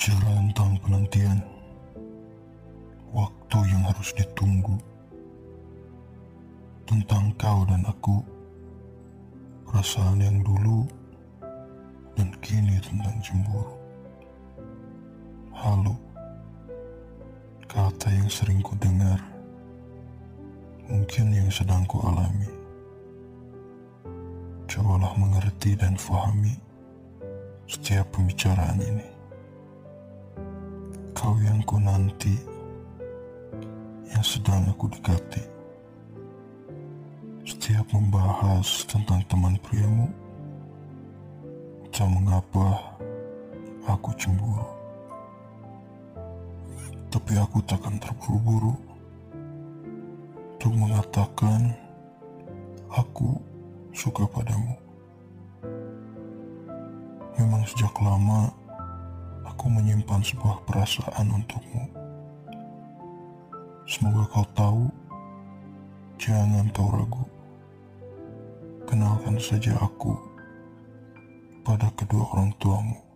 Bicara tentang penantian, waktu yang harus ditunggu, tentang kau dan aku, perasaan yang dulu dan kini tentang cemburu. Halo, kata yang sering ku dengar, mungkin yang sedang ku alami. Cobalah mengerti dan fahami setiap pembicaraan ini. Kau yang ku nanti, yang sedang aku dekati. Setiap membahas tentang teman priamu, tak mengapa aku cemburu. Tapi aku takkan terburu-buru untuk mengatakan aku suka padamu. Memang sejak lama aku menyimpan sebuah perasaan untukmu. Semoga kau tahu, jangan kau ragu. Kenalkan saja aku pada kedua orang tuamu.